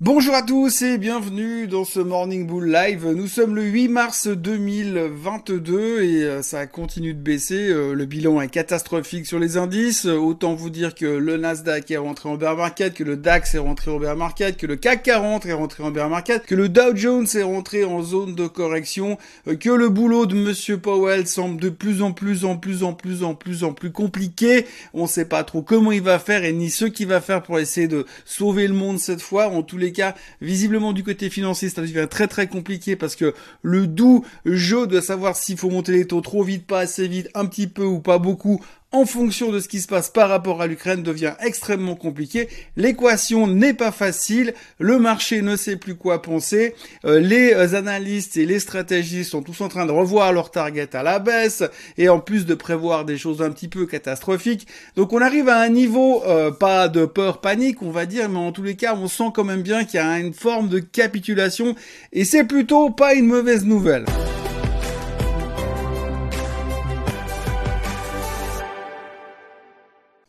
Bonjour à tous et bienvenue dans ce Morning Bull Live. Nous sommes le 8 mars 2022 et euh, ça continue de baisser. Euh, le bilan est catastrophique sur les indices. Autant vous dire que le Nasdaq est rentré en bear market, que le DAX est rentré en bear market, que le CAC 40 est rentré en bear market, que le Dow Jones est rentré en zone de correction, euh, que le boulot de Monsieur Powell semble de plus en plus en plus en plus en plus en plus compliqué. On sait pas trop comment il va faire et ni ce qu'il va faire pour essayer de sauver le monde cette fois. Cas, visiblement du côté financier, ça devient très très compliqué parce que le doux jeu de savoir s'il faut monter les taux trop vite, pas assez vite, un petit peu ou pas beaucoup, en fonction de ce qui se passe par rapport à l'Ukraine devient extrêmement compliqué. L'équation n'est pas facile, le marché ne sait plus quoi penser, euh, les analystes et les stratégistes sont tous en train de revoir leur target à la baisse et en plus de prévoir des choses un petit peu catastrophiques. Donc on arrive à un niveau euh, pas de peur panique on va dire, mais en tous les cas on sent quand même bien qu'il y a une forme de capitulation et c'est plutôt pas une mauvaise nouvelle.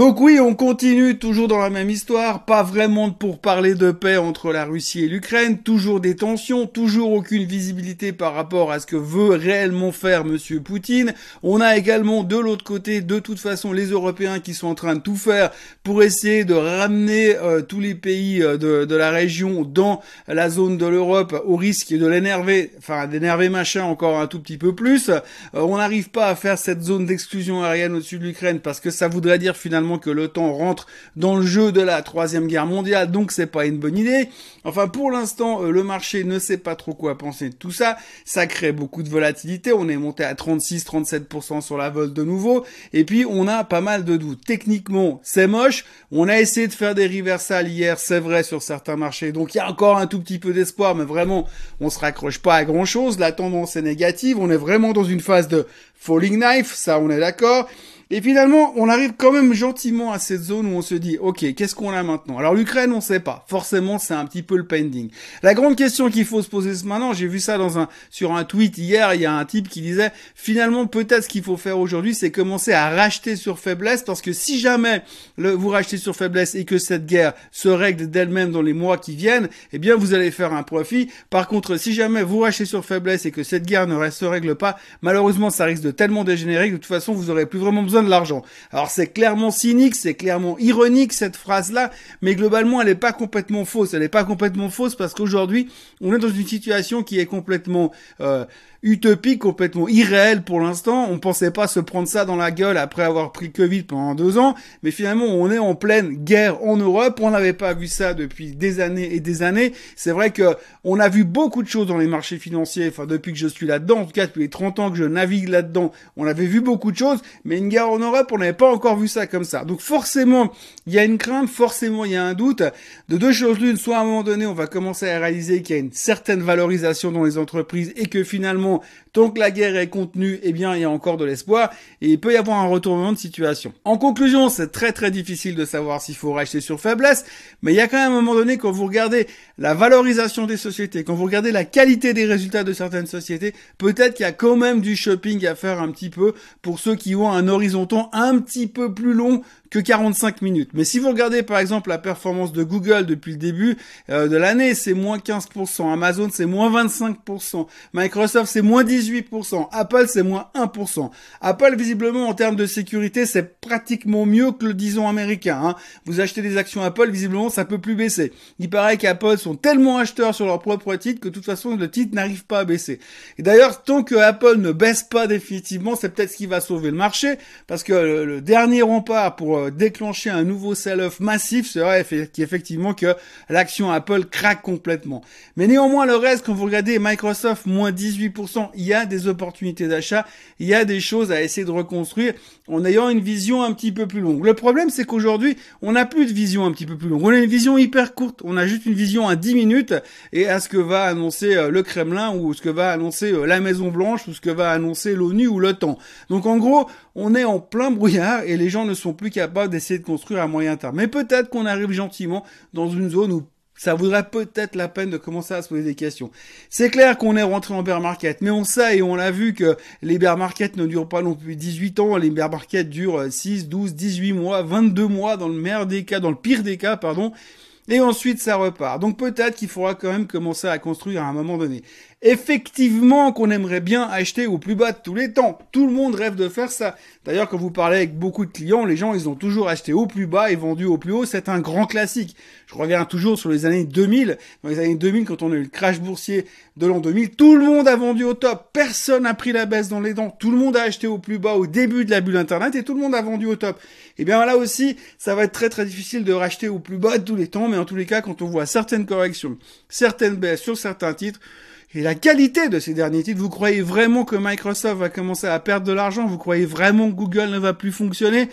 Donc oui, on continue toujours dans la même histoire, pas vraiment pour parler de paix entre la Russie et l'Ukraine, toujours des tensions, toujours aucune visibilité par rapport à ce que veut réellement faire monsieur Poutine. On a également de l'autre côté de toute façon les Européens qui sont en train de tout faire pour essayer de ramener euh, tous les pays euh, de, la région dans la zone de l'Europe au risque de l'énerver, enfin d'énerver machin encore un tout petit peu plus. Euh, on n'arrive pas à faire cette zone d'exclusion aérienne au-dessus de l'Ukraine parce que ça voudrait dire finalement que le temps rentre dans le jeu de la troisième guerre mondiale, donc c'est pas une bonne idée. Enfin, pour l'instant, euh, le marché ne sait pas trop quoi penser de tout ça. Ça crée beaucoup de volatilité. On est monté à 36-37% sur la vol de nouveau. Et puis, on a pas mal de doutes. Techniquement, c'est moche. On a essayé de faire des reversals hier, c'est vrai, sur certains marchés. Donc, il y a encore un tout petit peu d'espoir, mais vraiment, on se raccroche pas à grand chose. La tendance est négative. On est vraiment dans une phase de falling knife. Ça, on est d'accord. Et finalement, on arrive quand même gentiment à cette zone où on se dit, ok, qu'est-ce qu'on a maintenant? Alors l'Ukraine, on sait pas. Forcément, c'est un petit peu le pending. La grande question qu'il faut se poser maintenant, j'ai vu ça dans un sur un tweet hier, il y a un type qui disait, finalement, peut-être ce qu'il faut faire aujourd'hui, c'est commencer à racheter sur faiblesse, parce que si jamais vous rachetez sur faiblesse et que cette guerre se règle d'elle-même dans les mois qui viennent, eh bien, vous allez faire un profit. Par contre, si jamais vous rachetez sur faiblesse et que cette guerre ne se règle pas, malheureusement, ça risque de tellement dégénérer que de toute façon, vous aurez plus vraiment besoin de l'argent. Alors c'est clairement cynique, c'est clairement ironique cette phrase-là, mais globalement elle n'est pas complètement fausse. Elle n'est pas complètement fausse parce qu'aujourd'hui on est dans une situation qui est complètement euh, utopique, complètement irréel pour l'instant. On pensait pas se prendre ça dans la gueule après avoir pris Covid pendant deux ans, mais finalement on est en pleine guerre en Europe. On n'avait pas vu ça depuis des années et des années. C'est vrai que on a vu beaucoup de choses dans les marchés financiers. Enfin depuis que je suis là-dedans, en tout cas depuis les 30 ans que je navigue là-dedans, on avait vu beaucoup de choses, mais une guerre en Europe, on n'avait pas encore vu ça comme ça. Donc forcément, il y a une crainte, forcément il y a un doute de deux choses l'une. Soit à un moment donné, on va commencer à réaliser qu'il y a une certaine valorisation dans les entreprises et que finalement tant que la guerre est contenue, eh bien, il y a encore de l'espoir et il peut y avoir un retournement de situation. En conclusion, c'est très très difficile de savoir s'il faut racheter sur faiblesse, mais il y a quand même un moment donné, quand vous regardez la valorisation des sociétés, quand vous regardez la qualité des résultats de certaines sociétés, peut-être qu'il y a quand même du shopping à faire un petit peu pour ceux qui ont un horizon un petit peu plus long que 45 minutes. Mais si vous regardez par exemple la performance de Google depuis le début euh, de l'année, c'est moins 15%, Amazon c'est moins 25%, Microsoft c'est moins 18%, Apple c'est moins 1%. Apple visiblement en termes de sécurité c'est pratiquement mieux que le disons américain. Hein. Vous achetez des actions Apple, visiblement ça peut plus baisser. Il paraît qu'Apple sont tellement acheteurs sur leur propre titre que de toute façon le titre n'arrive pas à baisser. Et d'ailleurs tant que Apple ne baisse pas définitivement, c'est peut-être ce qui va sauver le marché parce que le dernier rempart pour euh, déclencher un nouveau sell-off massif serait effectivement que l'action Apple craque complètement. Mais néanmoins, le reste, quand vous regardez Microsoft, moins 18%, il y a des opportunités d'achat, il y a des choses à essayer de reconstruire en ayant une vision un petit peu plus longue. Le problème, c'est qu'aujourd'hui, on n'a plus de vision un petit peu plus longue. On a une vision hyper courte. On a juste une vision à 10 minutes et à ce que va annoncer euh, le Kremlin ou ce que va annoncer euh, la Maison Blanche ou ce que va annoncer l'ONU ou l'OTAN. Donc en gros, on est en plein brouillard et les gens ne sont plus capables d'essayer de construire à moyen terme. Mais peut-être qu'on arrive gentiment dans une zone où ça vaudrait peut-être la peine de commencer à se poser des questions. C'est clair qu'on est rentré en bear market, mais on sait et on l'a vu que les bear markets ne durent pas non plus 18 ans, les bear markets durent 6, 12, 18 mois, 22 mois dans le meilleur des cas, dans le pire des cas, pardon. et ensuite ça repart. Donc peut-être qu'il faudra quand même commencer à construire à un moment donné. Effectivement qu'on aimerait bien acheter au plus bas de tous les temps. Tout le monde rêve de faire ça. D'ailleurs, quand vous parlez avec beaucoup de clients, les gens, ils ont toujours acheté au plus bas et vendu au plus haut. C'est un grand classique. Je reviens toujours sur les années 2000. Dans les années 2000, quand on a eu le crash boursier de l'an 2000, tout le monde a vendu au top. Personne n'a pris la baisse dans les dents. Tout le monde a acheté au plus bas au début de la bulle Internet et tout le monde a vendu au top. Et eh bien là aussi, ça va être très très difficile de racheter au plus bas de tous les temps. Mais en tous les cas, quand on voit certaines corrections, certaines baisses sur certains titres, et la qualité de ces derniers titres. Vous croyez vraiment que Microsoft va commencer à perdre de l'argent? Vous croyez vraiment que Google ne va plus fonctionner?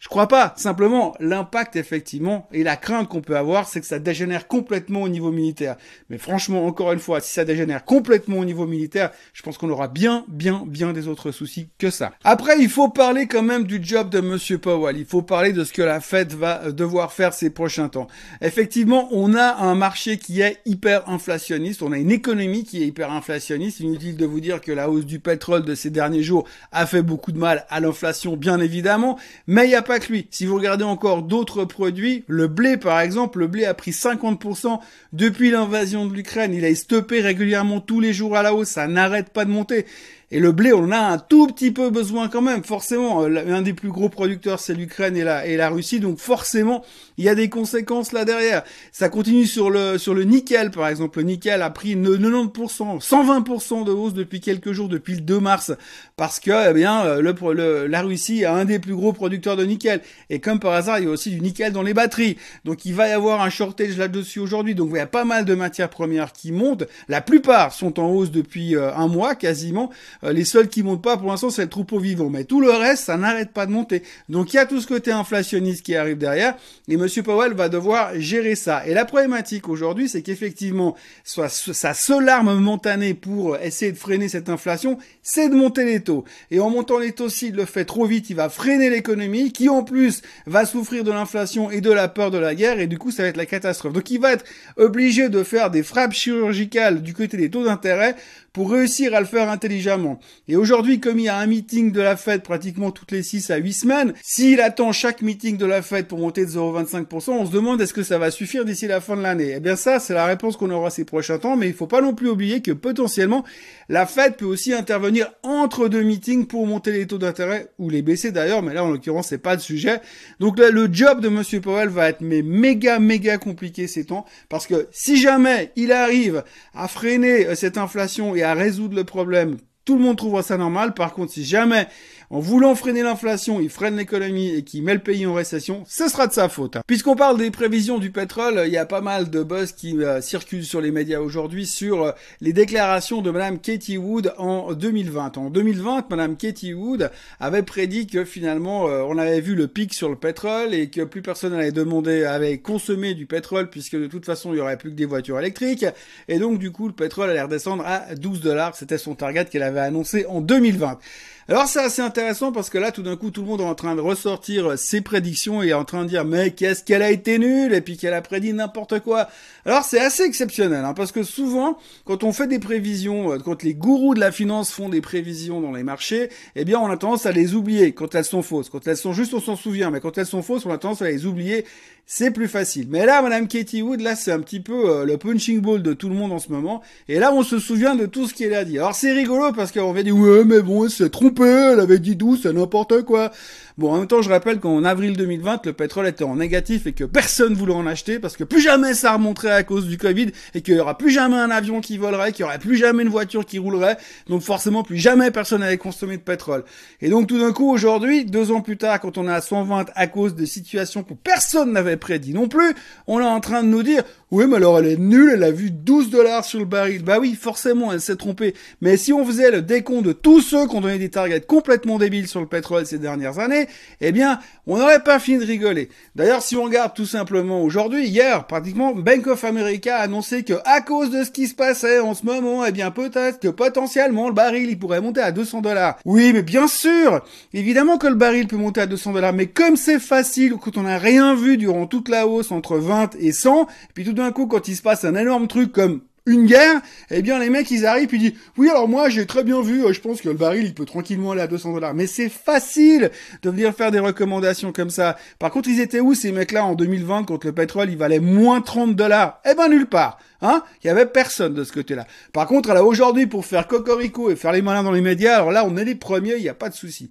Je crois pas. Simplement, l'impact, effectivement, et la crainte qu'on peut avoir, c'est que ça dégénère complètement au niveau militaire. Mais franchement, encore une fois, si ça dégénère complètement au niveau militaire, je pense qu'on aura bien, bien, bien des autres soucis que ça. Après, il faut parler quand même du job de Monsieur Powell. Il faut parler de ce que la Fed va devoir faire ces prochains temps. Effectivement, on a un marché qui est hyper inflationniste. On a une économie qui est hyper inflationniste. Inutile de vous dire que la hausse du pétrole de ces derniers jours a fait beaucoup de mal à l'inflation, bien évidemment. Mais il n'y a pas lui. Si vous regardez encore d'autres produits, le blé par exemple, le blé a pris 50% depuis l'invasion de l'Ukraine. Il a stoppé régulièrement tous les jours à la hausse, ça n'arrête pas de monter. Et le blé, on en a un tout petit peu besoin quand même, forcément. Euh, un des plus gros producteurs, c'est l'Ukraine et la, Russie, donc forcément, il y a des conséquences là derrière. Ça continue sur le, sur le nickel, par exemple. Le nickel a pris 90%, 120% de hausse depuis quelques jours, depuis le 2 mars, parce que, eh bien, euh, la Russie est un des plus gros producteurs de nickel. Et comme par hasard, il y a aussi du nickel dans les batteries. Donc, il va y avoir un shortage là-dessus aujourd'hui. Donc, il y a pas mal de matières premières qui montent. La plupart sont en hausse depuis euh, un mois, quasiment. Euh, les seuls qui montent pas pour l'instant, c'est le troupeau vivant. Mais tout le reste, ça n'arrête pas de monter. Donc il y a tout ce côté inflationniste qui arrive derrière. Et Monsieur Powell va devoir gérer ça. Et la problématique aujourd'hui, c'est qu'effectivement, sa seule arme momentanée pour essayer de freiner cette inflation, c'est de monter les taux. Et en montant les taux, s'il le fait trop vite, il va freiner l'économie, qui en plus va souffrir de l'inflation et de la peur de la guerre. Et du coup, ça va être la catastrophe. Donc il va être obligé de faire des frappes chirurgicales du côté des taux d'intérêt pour réussir à le faire intelligemment. Et aujourd'hui, comme il y a un meeting de la Fed pratiquement toutes les 6 à 8 semaines, s'il attend chaque meeting de la Fed pour monter de 0,25%, on se demande est-ce que ça va suffire d'ici la fin de l'année. Eh bien ça, c'est la réponse qu'on aura ces prochains temps, mais il faut pas non plus oublier que potentiellement, la Fed peut aussi intervenir entre deux meetings pour monter les taux d'intérêt, ou les baisser d'ailleurs, mais là en l'occurrence c'est pas le sujet. Donc là, le job de Monsieur Powell va être méga méga compliqué ces temps, parce que si jamais il arrive à freiner euh, cette inflation et à résoudre le problème, tout le monde trouvera ça normal. Par contre, si jamais en voulant freiner l'inflation, il freine l'économie et qu'il met le pays en récession, ce sera de sa faute. Puisqu'on parle des prévisions du pétrole, il y a pas mal de buzz qui euh, circulent sur les médias aujourd'hui sur euh, les déclarations de Madame Katie Wood en 2020. En 2020, Madame Katie Wood avait prédit que finalement euh, on avait vu le pic sur le pétrole et que plus personne n'allait demander, avait consommé du pétrole puisque de toute façon il y aurait plus que des voitures électriques et donc du coup le pétrole allait redescendre à 12 dollars. C'était son target qu'elle avait annoncé en 2020. Alors c'est assez intéressant parce que là tout d'un coup tout le monde est en train de ressortir ses prédictions et est en train de dire mais qu'est-ce qu'elle a été nulle et puis qu'elle a prédit n'importe quoi. Alors c'est assez exceptionnel hein, parce que souvent quand on fait des prévisions, euh, quand les gourous de la finance font des prévisions dans les marchés, eh bien on a tendance à les oublier quand elles sont fausses. Quand elles sont justes on s'en souvient mais quand elles sont fausses on a tendance à les oublier. C'est plus facile. Mais là Madame Katie Wood là c'est un petit peu euh, le punching ball de tout le monde en ce moment et là on se souvient de tout ce qu'elle a dit. Alors c'est rigolo parce qu'on va dire ouais mais bon c'est trop elle avait dit 12, c'est n'importe quoi. Bon, en même temps, je rappelle qu'en avril 2020, le pétrole était en négatif et que personne voulait en acheter parce que plus jamais ça remonterait à cause du Covid et qu'il y aura plus jamais un avion qui volerait, qu'il y aurait plus jamais une voiture qui roulerait. Donc forcément, plus jamais personne n'allait consommer de pétrole. Et donc tout d'un coup, aujourd'hui, deux ans plus tard, quand on est à 120 à cause de situations que personne n'avait prédit non plus, on est en train de nous dire, oui, mais alors elle est nulle, elle a vu 12 dollars sur le baril. Bah oui, forcément, elle s'est trompée. Mais si on faisait le décompte de tous ceux qui ont donné des targets complètement débiles sur le pétrole ces dernières années, eh bien, on n'aurait pas fini de rigoler. D'ailleurs, si on regarde tout simplement aujourd'hui, hier, pratiquement, Bank of America a annoncé que à cause de ce qui se passait en ce moment, eh bien, peut-être que potentiellement le baril, il pourrait monter à 200 dollars. Oui, mais bien sûr, évidemment que le baril peut monter à 200 dollars, mais comme c'est facile, quand on n'a rien vu durant toute la hausse entre 20 et 100, puis tout d'un coup, quand il se passe un énorme truc comme une guerre, eh bien les mecs ils arrivent puis ils disent oui alors moi j'ai très bien vu, euh, je pense que le baril il peut tranquillement aller à 200 dollars. Mais c'est facile de venir faire des recommandations comme ça. Par contre ils étaient où ces mecs-là en 2020 quand le pétrole il valait moins 30 dollars? Eh ben nulle part. Hein? Il y avait personne de ce côté-là. Par contre là aujourd'hui pour faire cocorico et faire les malins dans les médias, alors là on est les premiers, il n'y a pas de souci.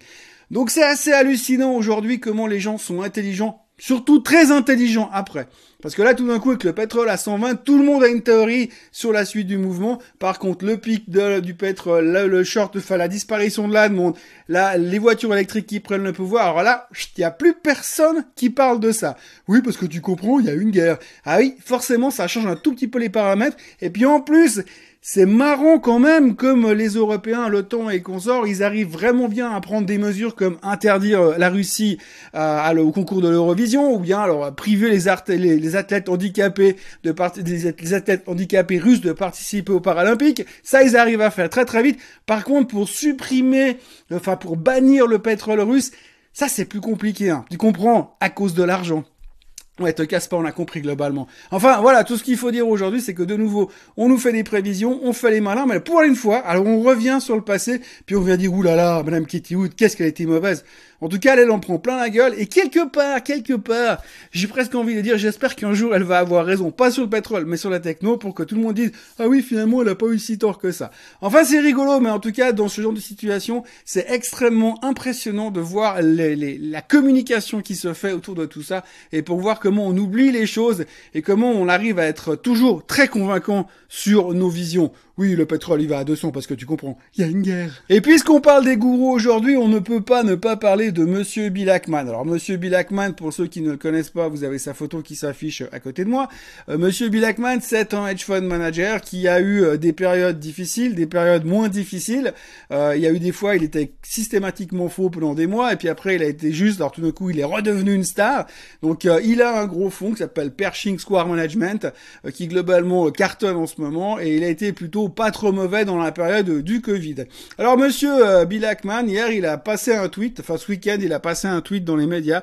Donc c'est assez hallucinant aujourd'hui comment les gens sont intelligents Surtout très intelligent après. Parce que là, tout d'un coup, avec le pétrole à 120, tout le monde a une théorie sur la suite du mouvement. Par contre, le pic du pétrole, le, short, enfin, la disparition de la demande, là, les voitures électriques qui prennent le pouvoir. Alors là, il n'y a plus personne qui parle de ça. Oui, parce que tu comprends, il y a une guerre. Ah oui, forcément, ça change un tout petit peu les paramètres. Et puis en plus, c'est marrant quand même, comme les Européens, l'OTAN et consorts, ils arrivent vraiment bien à prendre des mesures comme interdire la Russie euh, au concours de l'Eurovision, ou bien alors priver les, les, athlètes handicapés de athlètes handicapés russes de participer aux Paralympiques. Ça, ils arrivent à faire très très vite. Par contre, pour supprimer, enfin pour bannir le pétrole russe, ça c'est plus compliqué. Hein. Tu comprends? À cause de l'argent. Ouais, te casse pas, on a compris globalement. Enfin, voilà, tout ce qu'il faut dire aujourd'hui, c'est que de nouveau, on nous fait des prévisions, on fait les malins, mais pour une fois, alors on revient sur le passé, puis on vient dire, oulala, Madame Kitty Wood, qu'est-ce qu'elle été mauvaise. En tout cas, elle, en prend plein la gueule. Et quelque part, quelque part, j'ai presque envie de dire, j'espère qu'un jour, elle va avoir raison. Pas sur le pétrole, mais sur la techno, pour que tout le monde dise, ah oui, finalement, elle a pas eu si tort que ça. Enfin, c'est rigolo, mais en tout cas, dans ce genre de situation, c'est extrêmement impressionnant de voir la communication qui se fait autour de tout ça, et pour voir comment on oublie les choses, et comment on arrive à être toujours très convaincant sur nos visions. Oui, le pétrole, il va à 200 parce que tu comprends, il y a une guerre. Et puisqu'on parle des gourous aujourd'hui, on ne peut pas ne pas parler de Monsieur Bill Ackman. Alors, Monsieur Bill Ackman, pour ceux qui ne le connaissent pas, vous avez sa photo qui s'affiche à côté de moi. Euh, Monsieur Bill Ackman, c'est un hedge fund manager qui a eu euh, des périodes difficiles, des périodes moins difficiles. Euh, il y a eu des fois, il était systématiquement faux pendant des mois, et puis après, il a été juste. Alors, tout d'un coup, il est redevenu une star. Donc, il a un gros fonds qui s'appelle Pershing Square Management, qui globalement cartonne en ce moment, et il a été plutôt pas trop mauvais dans la période du Covid. Alors monsieur euh, Bill Ackman, hier, il a passé un tweet, enfin ce week-end, il a passé un tweet dans les médias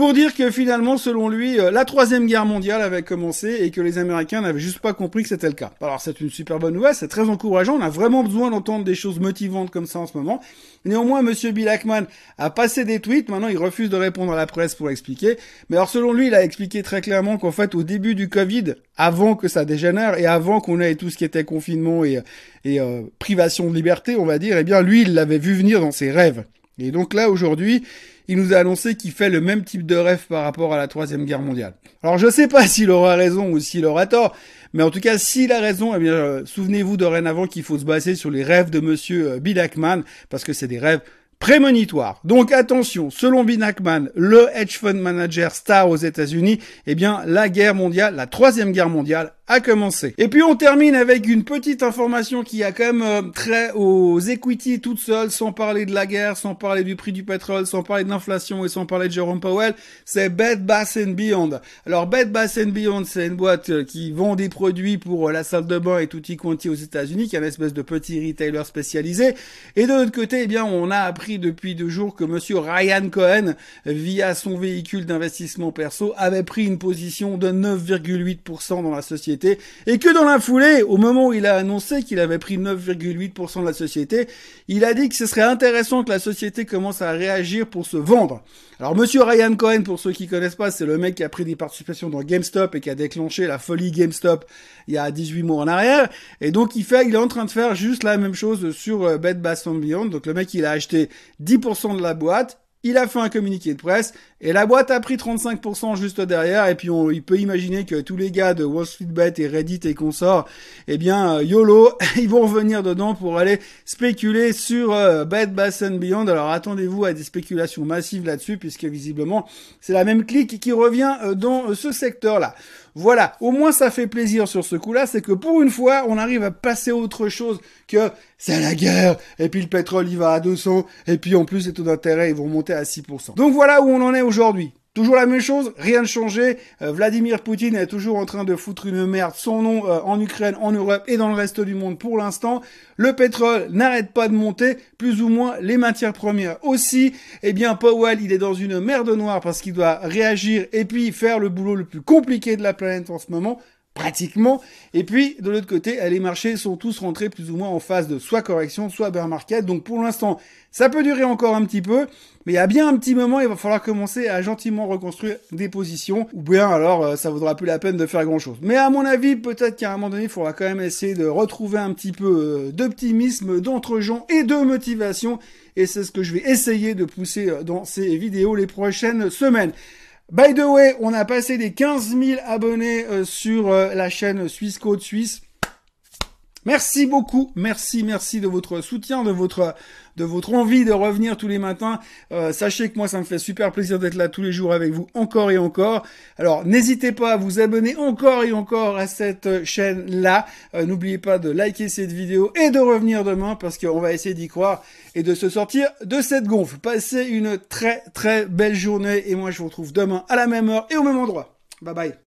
pour dire que finalement, selon lui, euh, la troisième guerre mondiale avait commencé et que les Américains n'avaient juste pas compris que c'était le cas. Alors c'est une super bonne nouvelle, c'est très encourageant, on a vraiment besoin d'entendre des choses motivantes comme ça en ce moment. Néanmoins, Monsieur Bill Ackman a passé des tweets, maintenant il refuse de répondre à la presse pour expliquer. Mais alors selon lui, il a expliqué très clairement qu'en fait, au début du Covid, avant que ça dégénère et avant qu'on ait tout ce qui était confinement et, et euh, privation de liberté, on va dire, eh bien lui, il l'avait vu venir dans ses rêves. Et donc là, aujourd'hui, il nous a annoncé qu'il fait le même type de rêve par rapport à la troisième guerre mondiale. Alors je sais pas s'il aura raison ou s'il aura tort, mais en tout cas, s'il a raison, eh bien, euh, souvenez-vous dorénavant qu'il faut se baser sur les rêves de monsieur euh, Bill Ackman, parce que c'est des rêves prémonitoires. Donc attention, selon Bill Ackman, le hedge fund manager star aux États-Unis, eh bien, la guerre mondiale, la troisième guerre mondiale a commencé. Et puis on termine avec une petite information qui a quand même euh, trait aux equity toute seule, sans parler de la guerre, sans parler du prix du pétrole, sans parler de l'inflation et sans parler de Jerome Powell, c'est Bed Bath Beyond. Alors Bed Bath Beyond, c'est une boîte euh, qui vend des produits pour euh, la salle de bain et tout y quanti aux États-Unis, qui est une espèce de petit retailer spécialisé. Et de l'autre côté, eh bien, on a appris depuis deux jours que monsieur Ryan Cohen, via son véhicule d'investissement perso, avait pris une position de 9,8% dans la société et que dans la foulée, au moment où il a annoncé qu'il avait pris 9,8% de la société, il a dit que ce serait intéressant que la société commence à réagir pour se vendre. Alors monsieur Ryan Cohen, pour ceux qui connaissent pas, c'est le mec qui a pris des participations dans GameStop et qui a déclenché la folie GameStop il y a 18 mois en arrière. Et donc il fait, il est en train de faire juste la même chose sur euh, Bed Bath Beyond. Donc le mec il a acheté 10% de la boîte, il a fait un communiqué de presse et la boîte a pris 35% juste derrière et puis on, il peut imaginer que tous les gars de Wall Street Bet et Reddit et consorts, eh bien euh, YOLO, ils vont revenir dedans pour aller spéculer sur euh, Bed Bath Beyond. Alors attendez-vous à des spéculations massives là-dessus puisque visiblement c'est la même clique qui revient euh, dans ce secteur-là. Voilà, au moins ça fait plaisir sur ce coup-là, c'est que pour une fois, on arrive à passer autre chose que c'est la guerre, et puis le pétrole il va à 200, et puis en plus les taux d'intérêt ils vont monter à 6%. Donc voilà où on en est aujourd'hui. Toujours la même chose, rien de changé. Euh, Vladimir Poutine est toujours en train de foutre une merde son nom euh, en Ukraine, en Europe et dans le reste du monde pour l'instant. Le pétrole n'arrête pas de monter, plus ou moins les matières premières aussi. Eh bien, Powell, il est dans une merde noire parce qu'il doit réagir et puis faire le boulot le plus compliqué de la planète en ce moment pratiquement. Et puis, de l'autre côté, les marchés sont tous rentrés plus ou moins en phase de soit correction, soit bear market. Donc pour l'instant, ça peut durer encore un petit peu, mais il y a bien un petit moment, il va falloir commencer à gentiment reconstruire des positions, ou bien alors euh, ça vaudra plus la peine de faire grand chose. Mais à mon avis, peut-être qu'à un moment donné, il faudra quand même essayer de retrouver un petit peu euh, d'optimisme, d'entre-gens et de motivation. Et c'est ce que je vais essayer de pousser euh, dans ces vidéos les prochaines semaines. By the way, on a passé les 15 000 abonnés euh, sur euh, la chaîne Suisse Code Suisse. Merci beaucoup, merci, merci de votre soutien, de votre de votre envie de revenir tous les matins. Euh, sachez que moi, ça me fait super plaisir d'être là tous les jours avec vous, encore et encore. Alors, n'hésitez pas à vous abonner encore et encore à cette chaîne-là. N'oubliez pas de liker cette vidéo et de revenir demain parce qu'on va essayer d'y croire et de se sortir de cette gonfle. Passez une très très belle journée et moi, je vous retrouve demain à la même heure et au même endroit. Bye bye.